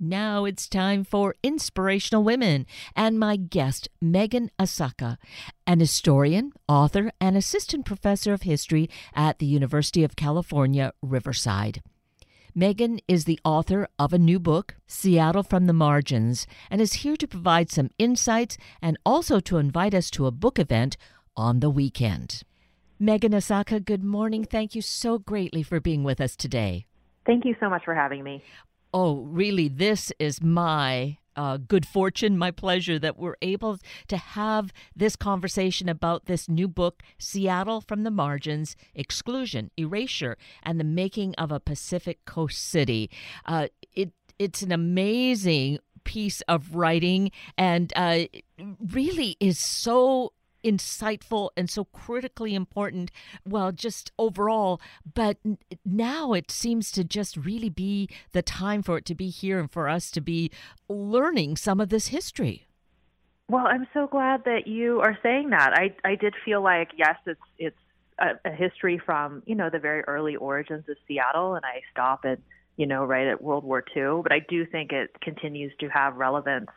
Now it's time for Inspirational Women and my guest, Megan Asaka, an historian, author, and assistant professor of history at the University of California, Riverside. Megan is the author of a new book, Seattle from the Margins, and is here to provide some insights and also to invite us to a book event on the weekend. Megan Asaka, good morning. Thank you so greatly for being with us today. Thank you so much for having me oh, really, this is my uh, good fortune, my pleasure that we're able to have this conversation about this new book, Seattle from the Margins Exclusion, Erasure, and the Making of a Pacific Coast City. Uh, it, it's an amazing piece of writing and uh, really is so insightful and so critically important, well, just overall. But now it seems to just really be the time for it to be here and for us to be learning some of this history. Well, I'm so glad that you are saying that. I I did feel like yes, it's it's a, a history from you know the very early origins of Seattle, and I stop at you know right at World War II, but I do think it continues to have relevance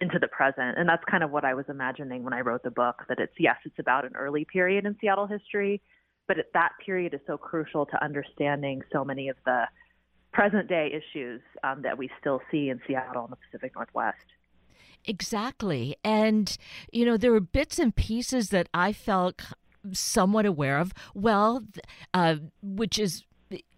into the present. And that's kind of what I was imagining when I wrote the book that it's, yes, it's about an early period in Seattle history, but that period is so crucial to understanding so many of the present day issues um, that we still see in Seattle and the Pacific Northwest. Exactly. And, you know, there were bits and pieces that I felt somewhat aware of. Well, uh, which is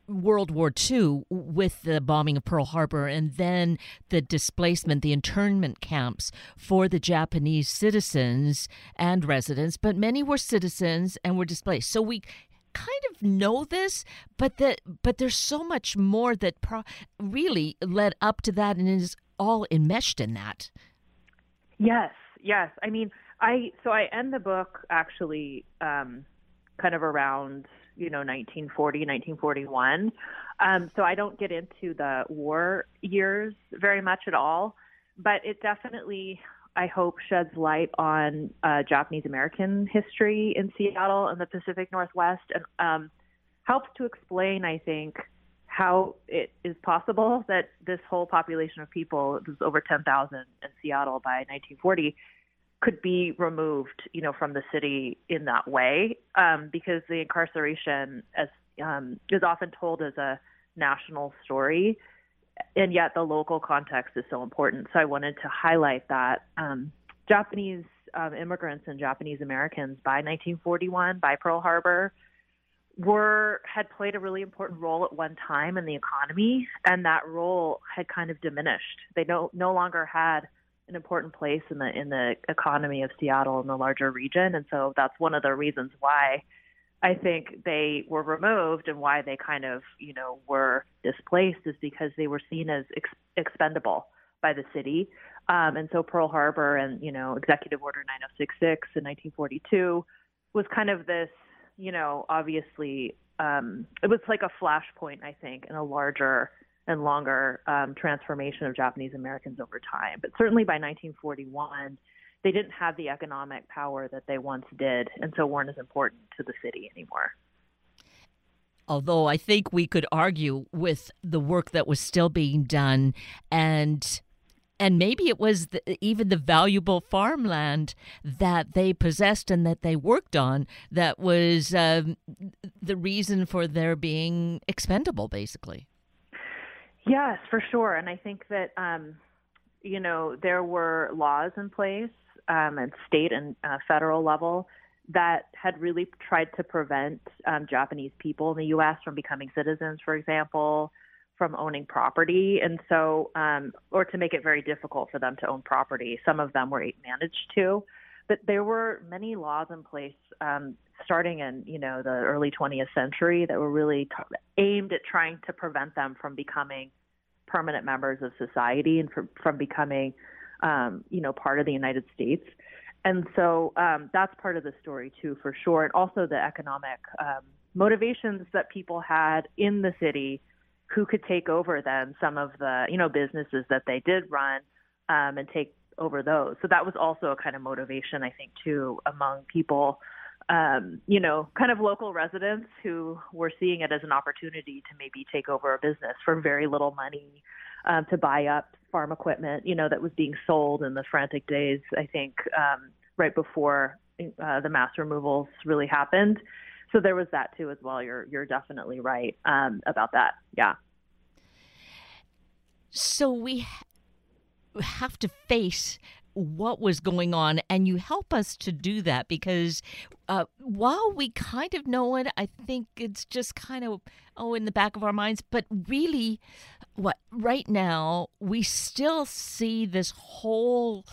World War II with the bombing of Pearl Harbor and then the displacement, the internment camps for the Japanese citizens and residents, but many were citizens and were displaced. So we kind of know this, but that but there's so much more that pro- really led up to that and is all enmeshed in that. Yes, yes. I mean, I so I end the book actually um, kind of around you know 1940 1941 um, so i don't get into the war years very much at all but it definitely i hope sheds light on uh, japanese american history in seattle and the pacific northwest and um, helps to explain i think how it is possible that this whole population of people, was over 10,000 in Seattle by 1940, could be removed, you know, from the city in that way, um, because the incarceration, as um, is often told as a national story, and yet the local context is so important. So I wanted to highlight that um, Japanese um, immigrants and Japanese Americans by 1941, by Pearl Harbor, were had played a really important role at one time in the economy, and that role had kind of diminished. They no no longer had an important place in the in the economy of Seattle and the larger region, and so that's one of the reasons why I think they were removed and why they kind of you know were displaced is because they were seen as ex- expendable by the city, um, and so Pearl Harbor and you know Executive Order 9066 in 1942 was kind of this you know obviously um, it was like a flashpoint I think in a larger and longer um, transformation of Japanese Americans over time. But certainly by 1941, they didn't have the economic power that they once did, and so weren't as important to the city anymore. Although I think we could argue with the work that was still being done and and maybe it was the, even the valuable farmland that they possessed and that they worked on that was um, the reason for their being expendable, basically. Yes, for sure. And I think that, um, you know, there were laws in place um, at state and uh, federal level that had really tried to prevent um, Japanese people in the U.S. from becoming citizens, for example, from owning property. And so, um, or to make it very difficult for them to own property. Some of them were managed to. But there were many laws in place um, starting in you know the early 20th century that were really t- aimed at trying to prevent them from becoming permanent members of society and from, becoming um, you know part of the United States. And so um, that's part of the story too, for sure, and also the economic um, motivations that people had in the city who could take over then some of the you know businesses that they did run um, and take over those. So that was also a kind of motivation, I think, too, among people um, you know, kind of local residents who were seeing it as an opportunity to maybe take over a business for very little money um, to buy up farm equipment, you know, that was being sold in the frantic days, I think, um, right before uh, the mass removals really happened. So there was that too as well. You're you're definitely right um, about that. Yeah. So we have to face what was going on, and you help us to do that because uh, while we kind of know it, I think it's just kind of oh in the back of our minds. But really, what right now we still see this whole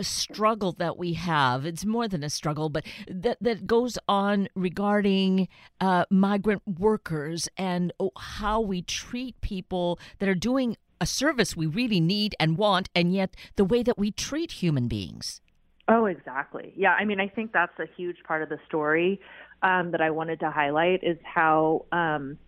struggle that we have. It's more than a struggle, but that that goes on regarding uh, migrant workers and oh, how we treat people that are doing a service we really need and want, and yet the way that we treat human beings. Oh, exactly. Yeah, I mean, I think that's a huge part of the story um, that I wanted to highlight is how um,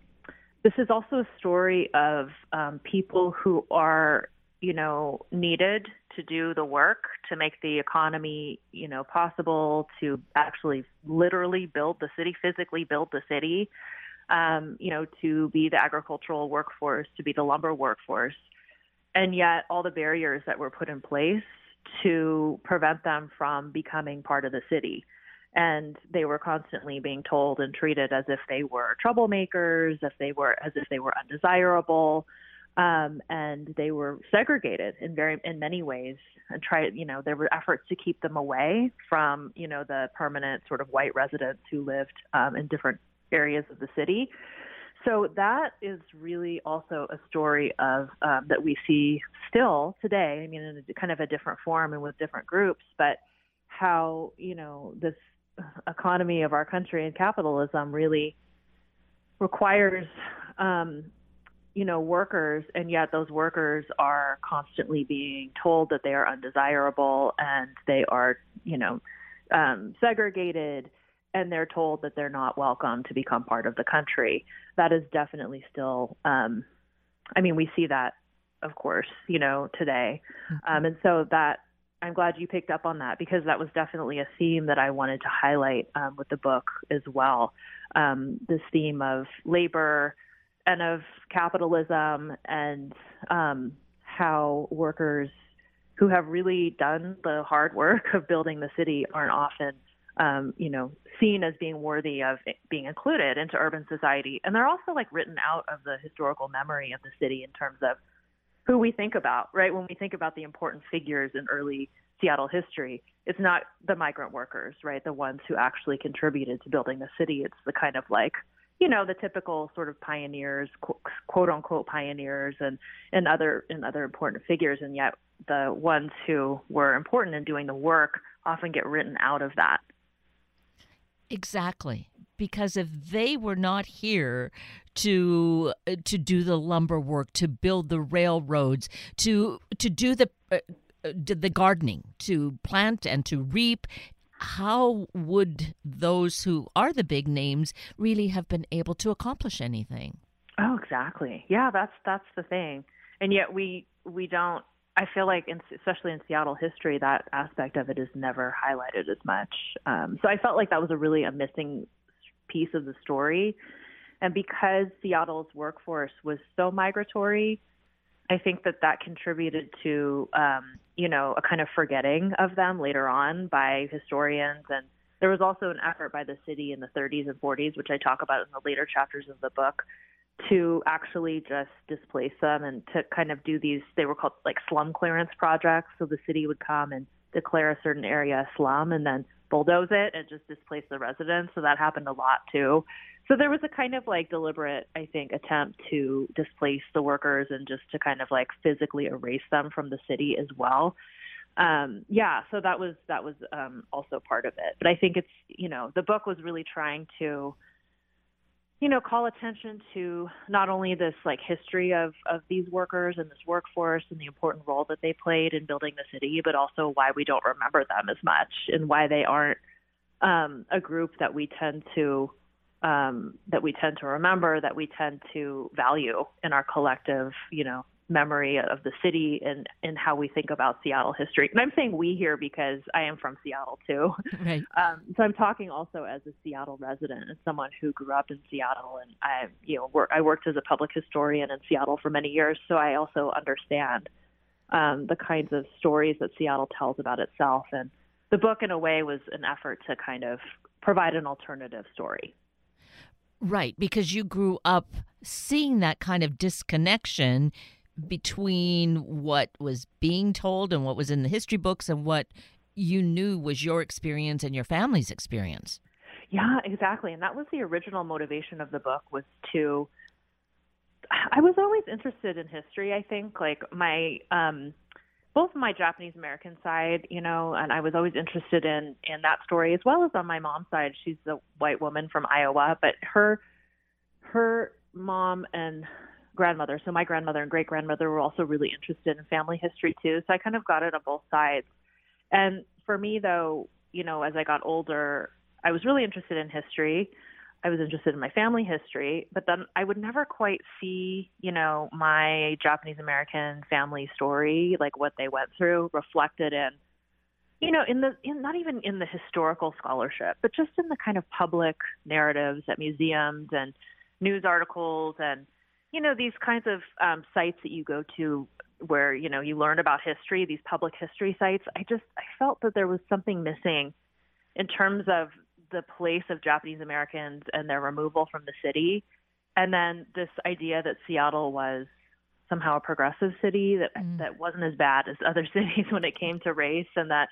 this is also a story of um, people who are, you know, needed to do the work to make the economy, you know, possible to actually literally build the city, physically build the city um, you know, to be the agricultural workforce, to be the lumber workforce. And yet, all the barriers that were put in place to prevent them from becoming part of the city. And they were constantly being told and treated as if they were troublemakers, if they were as if they were undesirable, um, and they were segregated in very in many ways. And try, you know, there were efforts to keep them away from, you know, the permanent sort of white residents who lived um, in different areas of the city. So that is really also a story of um, that we see still today. I mean, in a, kind of a different form and with different groups, but how you know this economy of our country and capitalism really requires um, you know workers, and yet those workers are constantly being told that they are undesirable and they are you know um, segregated and they're told that they're not welcome to become part of the country. That is definitely still, um, I mean, we see that, of course, you know, today. Mm-hmm. Um, and so that, I'm glad you picked up on that because that was definitely a theme that I wanted to highlight um, with the book as well. Um, this theme of labor and of capitalism and um, how workers who have really done the hard work of building the city aren't often um, you know, seen as being worthy of being included into urban society. And they're also like written out of the historical memory of the city in terms of who we think about, right? When we think about the important figures in early Seattle history, it's not the migrant workers, right? The ones who actually contributed to building the city. It's the kind of like, you know, the typical sort of pioneers, quote unquote pioneers, and and other and other important figures. And yet, the ones who were important in doing the work often get written out of that. Exactly. Because if they were not here to uh, to do the lumber work, to build the railroads, to to do the uh, uh the gardening, to plant and to reap, how would those who are the big names really have been able to accomplish anything? Oh, exactly. Yeah, that's that's the thing. And yet we we don't I feel like, in, especially in Seattle history, that aspect of it is never highlighted as much. Um, so I felt like that was a really a missing piece of the story. And because Seattle's workforce was so migratory, I think that that contributed to, um, you know, a kind of forgetting of them later on by historians. And there was also an effort by the city in the 30s and 40s, which I talk about in the later chapters of the book, to actually just displace them and to kind of do these they were called like slum clearance projects. So the city would come and declare a certain area a slum and then bulldoze it and just displace the residents. So that happened a lot too. So there was a kind of like deliberate i think attempt to displace the workers and just to kind of like physically erase them from the city as well. Um yeah so that was that was um also part of it. But i think it's you know the book was really trying to you know, call attention to not only this like history of of these workers and this workforce and the important role that they played in building the city, but also why we don't remember them as much and why they aren't um, a group that we tend to um, that we tend to remember, that we tend to value in our collective, you know, memory of the city and and how we think about Seattle history. And I'm saying we here because I am from Seattle too. Right. Um, so I'm talking also as a Seattle resident and someone who grew up in Seattle, and I you know work, I worked as a public historian in Seattle for many years, so I also understand um, the kinds of stories that Seattle tells about itself. And the book, in a way, was an effort to kind of provide an alternative story. Right, because you grew up seeing that kind of disconnection between what was being told and what was in the history books and what you knew was your experience and your family's experience. Yeah, exactly. And that was the original motivation of the book was to I was always interested in history, I think. Like my um both my Japanese American side, you know, and I was always interested in in that story as well as on my mom's side. She's a white woman from Iowa, but her her mom and grandmother, so my grandmother and great grandmother were also really interested in family history too. So I kind of got it on both sides. And for me though, you know, as I got older, I was really interested in history. I was interested in my family history, but then I would never quite see, you know, my Japanese American family story, like what they went through, reflected in, you know, in the in not even in the historical scholarship, but just in the kind of public narratives at museums and news articles and, you know, these kinds of um, sites that you go to where you know you learn about history, these public history sites. I just I felt that there was something missing in terms of the place of Japanese Americans and their removal from the city, and then this idea that Seattle was somehow a progressive city that mm. that wasn't as bad as other cities when it came to race, and that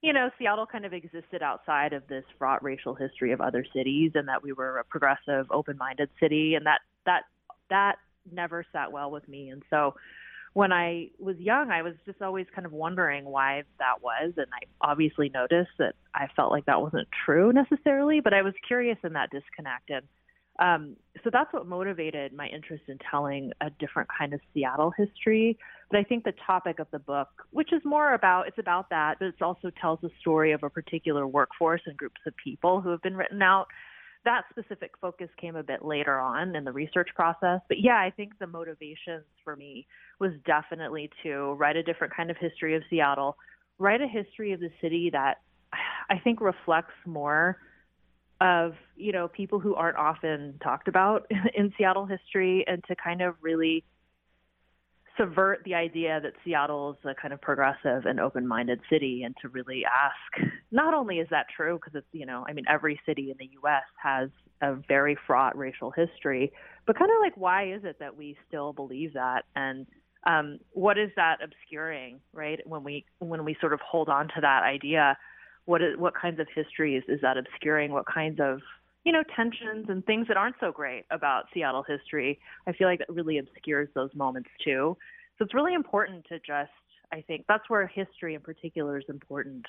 you know Seattle kind of existed outside of this fraught racial history of other cities, and that we were a progressive, open-minded city, and that that that never sat well with me, and so when I was young, I was just always kind of wondering why that was. And I obviously noticed that I felt like that wasn't true necessarily, but I was curious in that disconnect. And um, so that's what motivated my interest in telling a different kind of Seattle history. But I think the topic of the book, which is more about, it's about that, but it also tells the story of a particular workforce and groups of people who have been written out that specific focus came a bit later on in the research process. But yeah, I think the motivations for me was definitely to write a different kind of history of Seattle, write a history of the city that I think reflects more of, you know, people who aren't often talked about in Seattle history and to kind of really subvert the idea that Seattle is a kind of progressive and open-minded city, and to really ask, not only is that true because it's you know, I mean, every city in the U.S. has a very fraught racial history, but kind of like why is it that we still believe that, and um, what is that obscuring, right? When we when we sort of hold on to that idea, what is what kinds of histories is that obscuring? What kinds of you know, tensions and things that aren't so great about Seattle history. I feel like that really obscures those moments too. So it's really important to just, I think that's where history in particular is important.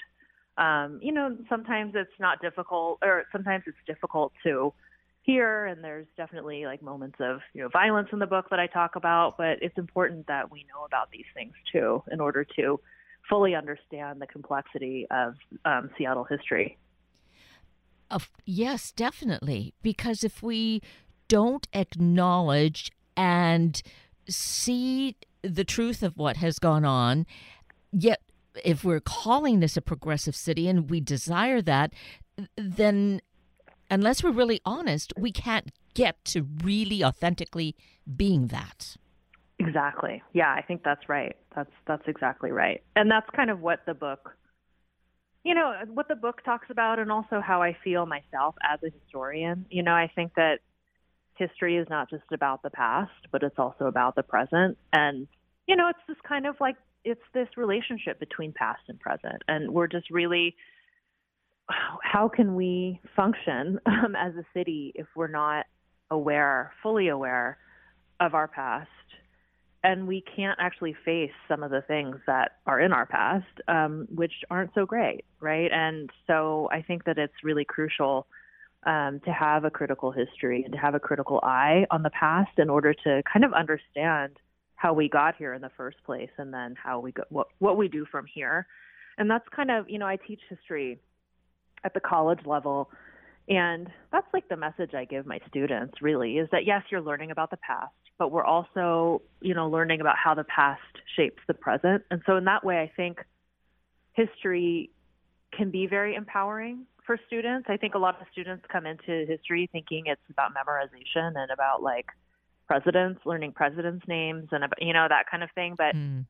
Um, you know, sometimes it's not difficult, or sometimes it's difficult to hear, and there's definitely like moments of you know violence in the book that I talk about. But it's important that we know about these things too in order to fully understand the complexity of um, Seattle history. Yes, definitely. Because if we don't acknowledge and see the truth of what has gone on, yet if we're calling this a progressive city and we desire that, then unless we're really honest, we can't get to really authentically being that. Exactly. Yeah, I think that's right. That's that's exactly right. And that's kind of what the book you know what the book talks about and also how I feel myself as a historian. You know, I think that history is not just about the past, but it's also about the present. And you know, it's this kind of like it's this relationship between past and present, and we're just really how can we function um, as a city if we're not aware, fully aware of our past and we can't actually face some of the things that are in our past, um, which aren't so great, right? And so I think that it's really crucial um, to have a critical history and to have a critical eye on the past in order to kind of understand how we got here in the first place, and then how we go, what what we do from here. And that's kind of you know I teach history at the college level. And that's like the message I give my students really is that yes, you're learning about the past but we're also, you know, learning about how the past shapes the present. And so in that way, I think history can be very empowering for students. I think a lot of students come into history thinking it's about memorization and about like presidents, learning presidents' names and about, you know that kind of thing. But mm.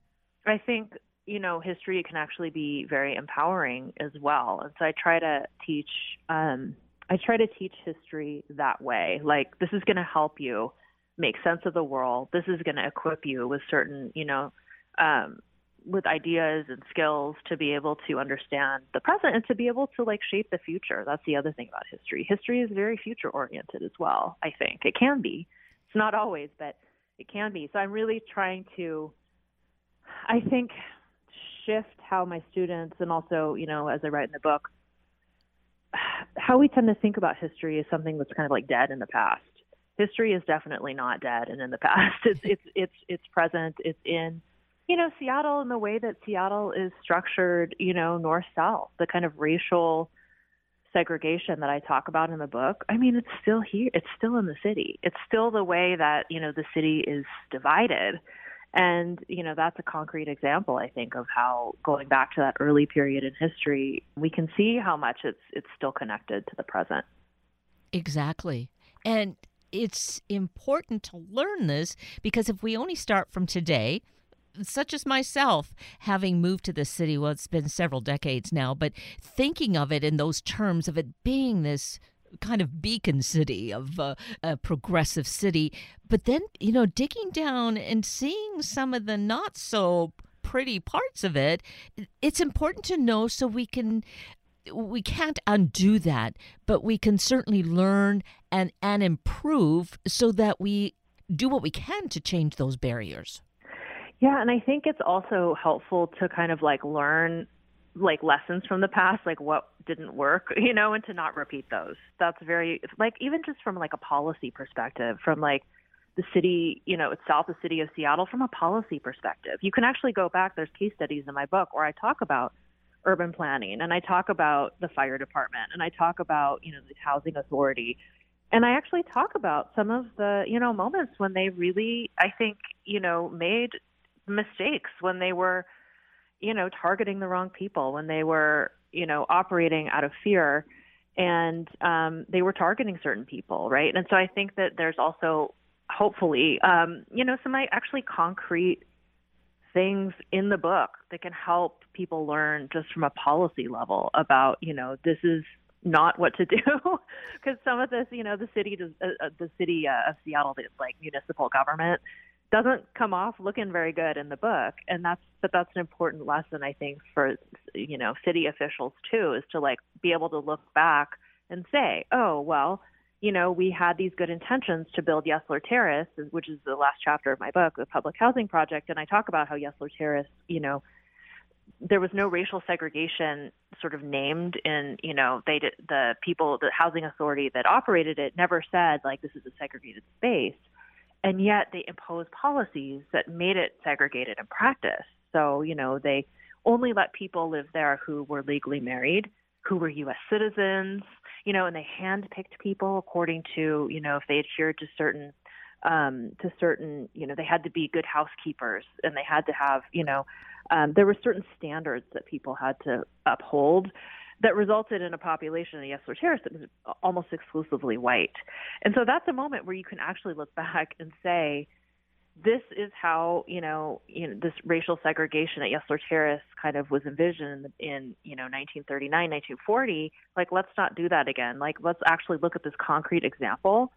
I think you know history can actually be very empowering as well. And so I try to teach. Um, I try to teach history that way. Like this is going to help you make sense of the world. This is going to equip you with certain, you know, um, with ideas and skills to be able to understand the present and to be able to like shape the future. That's the other thing about history. History is very future oriented as well, I think. It can be. It's not always, but it can be. So I'm really trying to I think shift how my students and also, you know, as I write in the book, how we tend to think about history is something that's kind of like dead in the past. History is definitely not dead and in the past. It's it's it's it's present. It's in you know, Seattle and the way that Seattle is structured, you know, north south, the kind of racial segregation that I talk about in the book, I mean, it's still here. It's still in the city. It's still the way that, you know, the city is divided. And, you know, that's a concrete example, I think, of how going back to that early period in history, we can see how much it's it's still connected to the present. Exactly. And it's important to learn this because if we only start from today, such as myself, having moved to this city, well, it's been several decades now, but thinking of it in those terms of it being this kind of beacon city of uh, a progressive city, but then, you know, digging down and seeing some of the not so pretty parts of it, it's important to know so we can we can't undo that, but we can certainly learn and and improve so that we do what we can to change those barriers. Yeah, and I think it's also helpful to kind of like learn like lessons from the past, like what didn't work, you know, and to not repeat those. That's very like even just from like a policy perspective, from like the city, you know, itself, the city of Seattle, from a policy perspective. You can actually go back. There's case studies in my book where I talk about urban planning and I talk about the fire department and I talk about, you know, the housing authority. And I actually talk about some of the, you know, moments when they really, I think, you know, made mistakes when they were, you know, targeting the wrong people, when they were, you know, operating out of fear and um, they were targeting certain people, right? And so I think that there's also, hopefully, um, you know, some actually concrete things in the book that can help people learn just from a policy level about, you know, this is not what to do because some of this, you know, the city does, uh, uh, the city uh, of Seattle, the like municipal government doesn't come off looking very good in the book. And that's but that's an important lesson i think for you know city officials too is to like be able to look back and say oh well you know we had these good intentions to build yesler terrace which is the last chapter of my book the public housing project. And i talk about how yesler terrace you know there was no racial segregation sort of named in you know they did the people the housing authority that operated it never said like this is a segregated space and yet they imposed policies that made it segregated in practice. So, you know, they only let people live there who were legally married, who were U.S. citizens, you know, and they handpicked people according to, you know, if they adhered to certain, um, to certain, you know, they had to be good housekeepers and they had to have, you know, um, there were certain standards that people had to uphold that resulted in a population in Yesler Terrace that was almost exclusively white. And so that's a moment where you can actually look back and say, this is how you know you know this racial segregation at Yesler Terrace kind of was envisioned in you know 1939 1940 like let's not do that again. Like let's actually look at this concrete example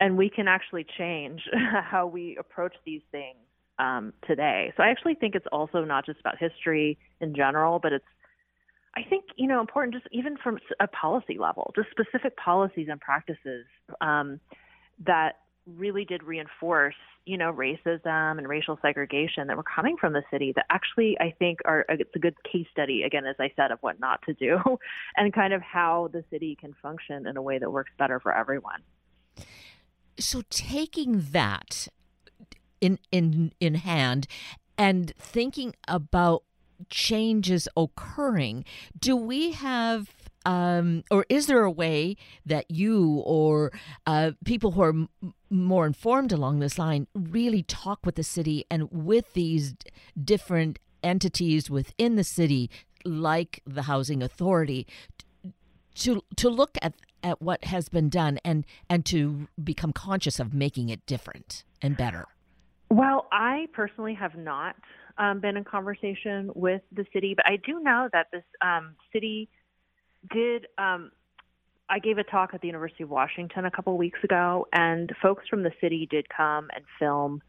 and we can actually change how we approach these things um, today. So I actually think it's also not just about history in general but it's I think you know important just even from a policy level, just specific policies and practices um, that really did reinforce you know racism and racial segregation that were coming from the city that actually I think are it's a good case study again as I said of what not to do and kind of how the city can function in a way that works better for everyone. So taking that in in in hand and thinking about changes occurring, do we have um, or is there a way that you or uh, people who are m- more informed along this line, really talk with the city and with these different entities within the city, like the housing authority, to to look at at what has been done and and to become conscious of making it different and better. Well, I personally have not um, been in conversation with the city, but I do know that this um, city did. Um, I gave a talk at the University of Washington a couple weeks ago, and folks from the city did come and film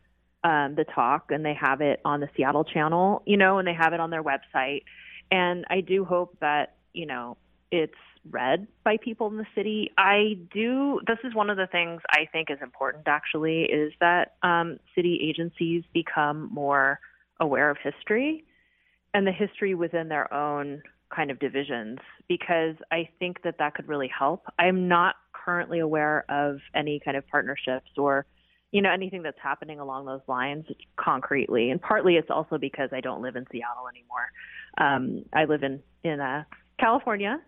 um, the talk, and they have it on the Seattle channel, you know, and they have it on their website. And I do hope that you know it's read by people in the city. I do. This is one of the things I think is important. Actually, is that um, city agencies become more aware of history and the history within their own kind of divisions because I think that that could really help. I'm not currently aware of any kind of partnerships or you know anything that's happening along those lines concretely and partly it's also because I don't live in Seattle anymore. Um, I live in in uh, California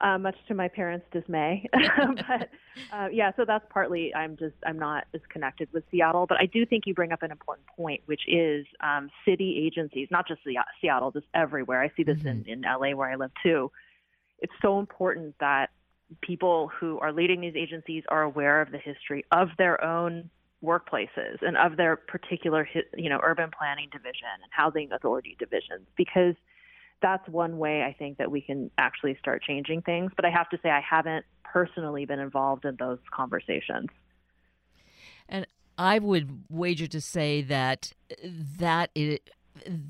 uh, much to my parents' dismay. but uh, yeah, so that's partly I'm just I'm not as connected with Seattle, but I do think you bring up an important point, which is um, city agencies, not just Seattle, just everywhere. I see this mm-hmm. in in LA where I live too. It's so important that people who are leading these agencies are aware of the history of their own workplaces and of their particular you know urban planning division and housing authority divisions because that's one way I think that we can actually start changing things. But I have to say, I haven't personally been involved in those conversations. And I would wager to say that that is,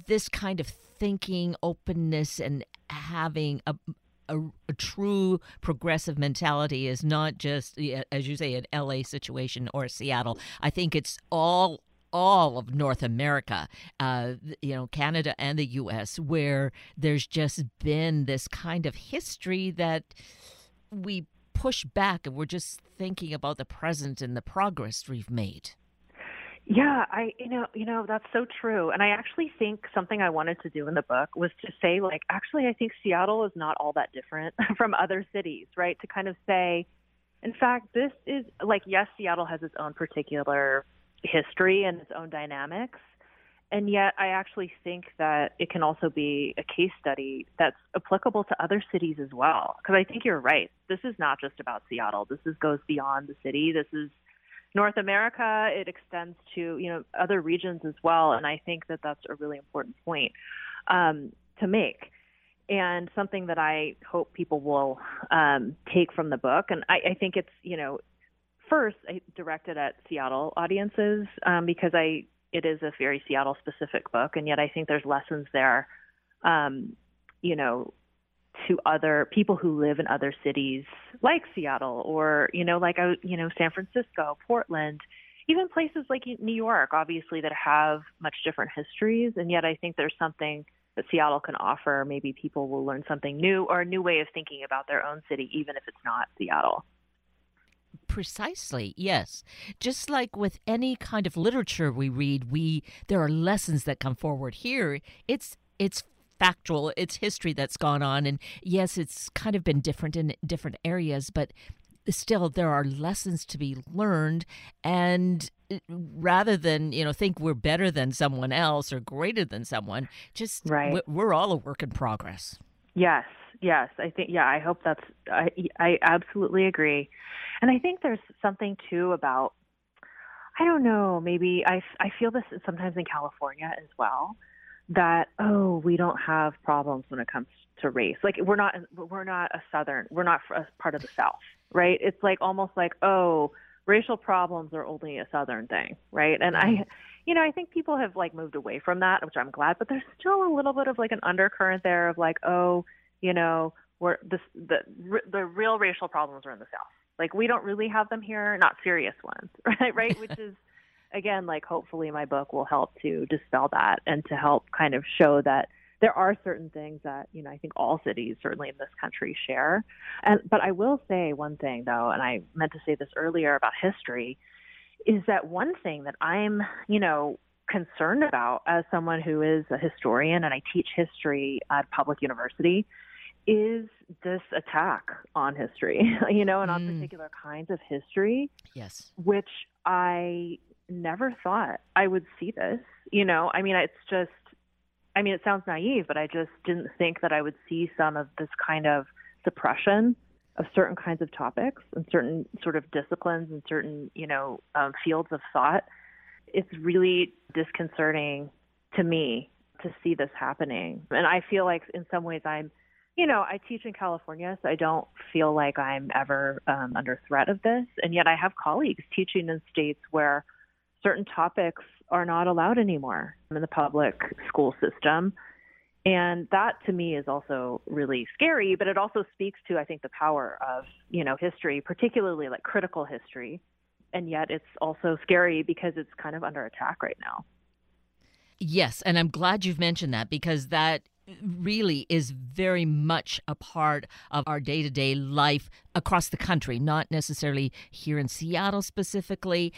this kind of thinking, openness, and having a, a, a, true progressive mentality is not just, as you say, an LA situation or Seattle. I think it's all all of North America, uh, you know, Canada and the U.S., where there's just been this kind of history that we push back and we're just thinking about the present and the progress we've made. Yeah, I you know, you know that's so true. And I actually think something I wanted to do in the book was to say like actually I think Seattle is not all that different from other cities, right? To kind of say in fact, this is like yes, Seattle has its own particular history and its own dynamics. And yet, I actually think that it can also be a case study that's applicable to other cities as well. Because I think you're right. This is not just about Seattle. This is, goes beyond the city. This is North America. It extends to you know other regions as well. And I think that that's a really important point um, to make and something that I hope people will um, take from the book. And I, I think it's you know first I directed at Seattle audiences um, because I it is a very Seattle specific book, and yet I think there's lessons there, um, you know, to other people who live in other cities like Seattle or you know like uh, you know San Francisco, Portland, even places like New York, obviously that have much different histories, and yet I think there's something that Seattle can offer. Maybe people will learn something new or a new way of thinking about their own city, even if it's not Seattle. Precisely, yes. Just like with any kind of literature we read, we there are lessons that come forward. Here, it's it's factual, it's history that's gone on, and yes, it's kind of been different in different areas, but still there are lessons to be learned and uh, rather than you know think we're better than someone else or greater than someone just right. we're all a work in progress yes yes i think yeah i hope that's i i absolutely agree and I think there's something too about, I don't know, maybe I, I feel this sometimes in California as well, that, oh, we don't have problems when it comes to race. Like we're not, we're not a Southern, we're not a part of the South, right? It's like almost like, oh, racial problems are only a Southern thing, right? And I, mm-hmm. you know, I think people have like moved away from that, which I'm glad, but there's still a little bit of like an undercurrent there of like, oh, you know, we're this, the the real racial problems are in the South, like we don't really have them here, not serious ones, right? Right, which is again like hopefully my book will help to dispel that and to help kind of show that there are certain things that you know I think all cities certainly in this country share. And but I will say one thing though, and I meant to say this earlier about history, is that one thing that I'm you know concerned about as someone who is a historian and I teach history at public university is this attack on history, you know, and on mm. particular kinds of history. Yes. Which I never thought I would see this. You know, I mean, it's just, I mean, it sounds naive, but I just didn't think that I would see some of this kind of suppression of certain kinds of topics and certain sort of disciplines and certain, you know, um, fields of thought. It's really disconcerting to me to see this happening. And I feel like in some ways I'm, you know, I teach in California, so I don't feel like I'm ever um, under threat of this. And yet I have colleagues teaching in states where certain topics are not allowed anymore in the public school system. And that to me is also really scary, but it also speaks to, I think, the power of, you know, history, particularly like critical history. And yet it's also scary because it's kind of under attack right now. Yes, and I'm glad you've mentioned that because that really is very much a part of our day to day life across the country, not necessarily here in Seattle specifically.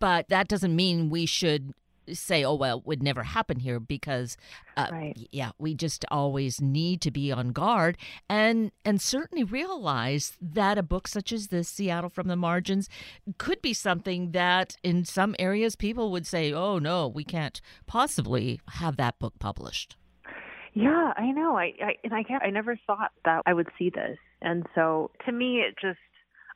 But that doesn't mean we should say, oh, well, it would never happen here because, uh, right. yeah, we just always need to be on guard and, and certainly realize that a book such as this, Seattle from the Margins, could be something that in some areas people would say, oh, no, we can't possibly have that book published. Yeah, I know. I, I and I can't, I never thought that I would see this, and so to me, it just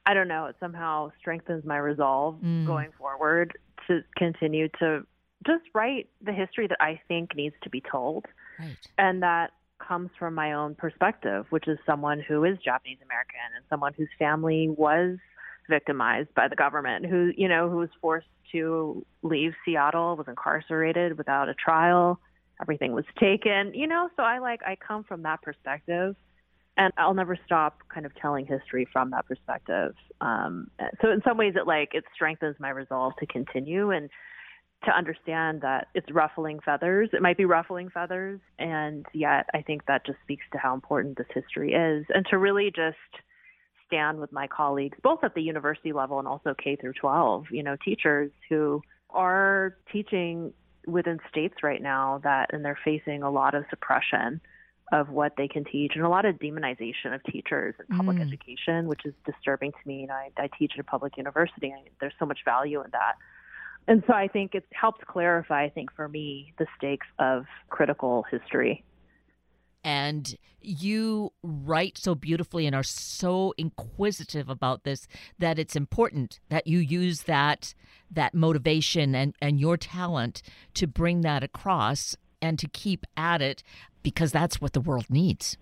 I don't know. It somehow strengthens my resolve mm. going forward to continue to just write the history that I think needs to be told. Right. And that comes from my own perspective, which is someone who is Japanese American and someone whose family was victimized by the government, who, you know, who was forced to leave Seattle, was incarcerated without a trial. Everything was taken, you know, so I like I come from that perspective and I'll never stop kind of telling history from that perspective. Um, so in some ways, it like it strengthens my resolve to continue and to understand that it's ruffling feathers. It might be ruffling feathers, and yet I think that just speaks to how important this history is, and to really just stand with my colleagues, both at the university level and also K through 12. You know, teachers who are teaching within states right now that, and they're facing a lot of suppression of what they can teach and a lot of demonization of teachers in public mm. education, which is disturbing to me. And I, I teach at a public university, and there's so much value in that and so I think it helps clarify, I think, for me, the stakes of critical history. And you write so beautifully and are so inquisitive about this that it's important that you use that that motivation and, and your talent to bring that across and to keep at it because that's what the world needs.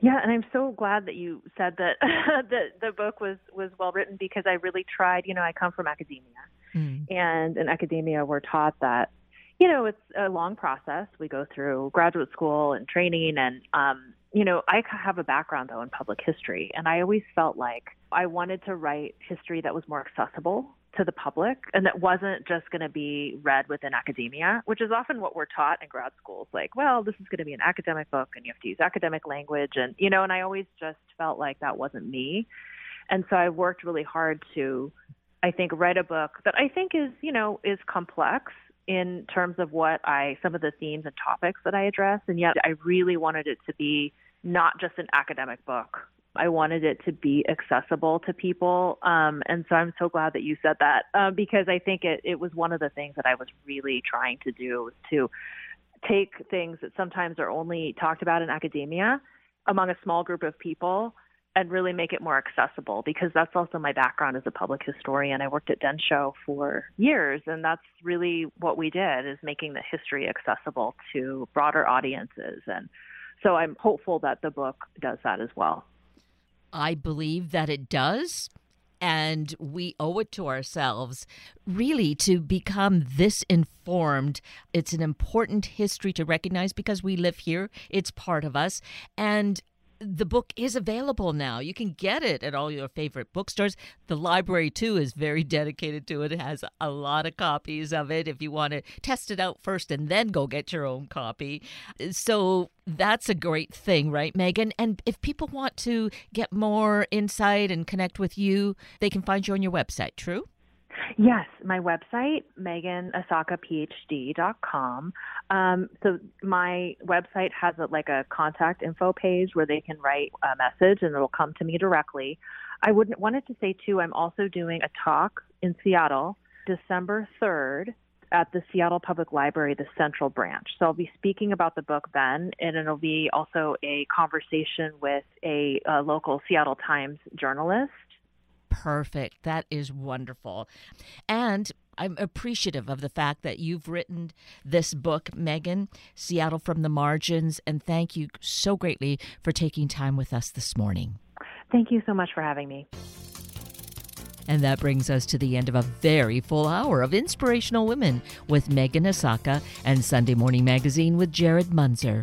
Yeah, and I'm so glad that you said that the the book was was well written because I really tried. You know, I come from academia, mm. and in academia, we're taught that you know it's a long process. We go through graduate school and training, and um, you know, I have a background though in public history, and I always felt like I wanted to write history that was more accessible to the public and that wasn't just going to be read within academia, which is often what we're taught in grad schools. Like, well, this is going to be an academic book and you have to use academic language. And, you know, and I always just felt like that wasn't me. And so I worked really hard to, I think, write a book that I think is, you know, is complex in terms of what I, some of the themes and topics that I address. And yet I really wanted it to be not just an academic book I wanted it to be accessible to people. Um, and so I'm so glad that you said that uh, because I think it, it was one of the things that I was really trying to do was to take things that sometimes are only talked about in academia among a small group of people and really make it more accessible because that's also my background as a public historian. I worked at Densho for years and that's really what we did is making the history accessible to broader audiences and so I'm hopeful that the book does that as well. I believe that it does. And we owe it to ourselves really to become this informed. It's an important history to recognize because we live here, it's part of us. And the book is available now. You can get it at all your favorite bookstores. The library, too, is very dedicated to it. It has a lot of copies of it if you want to test it out first and then go get your own copy. So that's a great thing, right, Megan? And if people want to get more insight and connect with you, they can find you on your website, true? Yes, my website, meganasakaphd.com. Um, so my website has a, like a contact info page where they can write a message and it'll come to me directly. I would wanted to say too, I'm also doing a talk in Seattle, December 3rd at the Seattle Public Library, the Central Branch. So I'll be speaking about the book then, and it'll be also a conversation with a, a local Seattle Times journalist. Perfect. That is wonderful. And I'm appreciative of the fact that you've written this book, Megan, Seattle from the Margins, and thank you so greatly for taking time with us this morning. Thank you so much for having me. And that brings us to the end of a very full hour of Inspirational Women with Megan Asaka and Sunday Morning Magazine with Jared Munzer.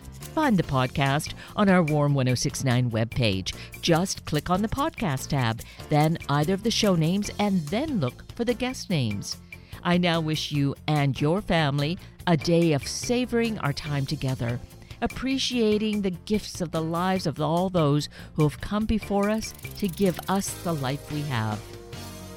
find the podcast on our Warm 1069 webpage. Just click on the podcast tab, then either of the show names, and then look for the guest names. I now wish you and your family a day of savoring our time together, appreciating the gifts of the lives of all those who have come before us to give us the life we have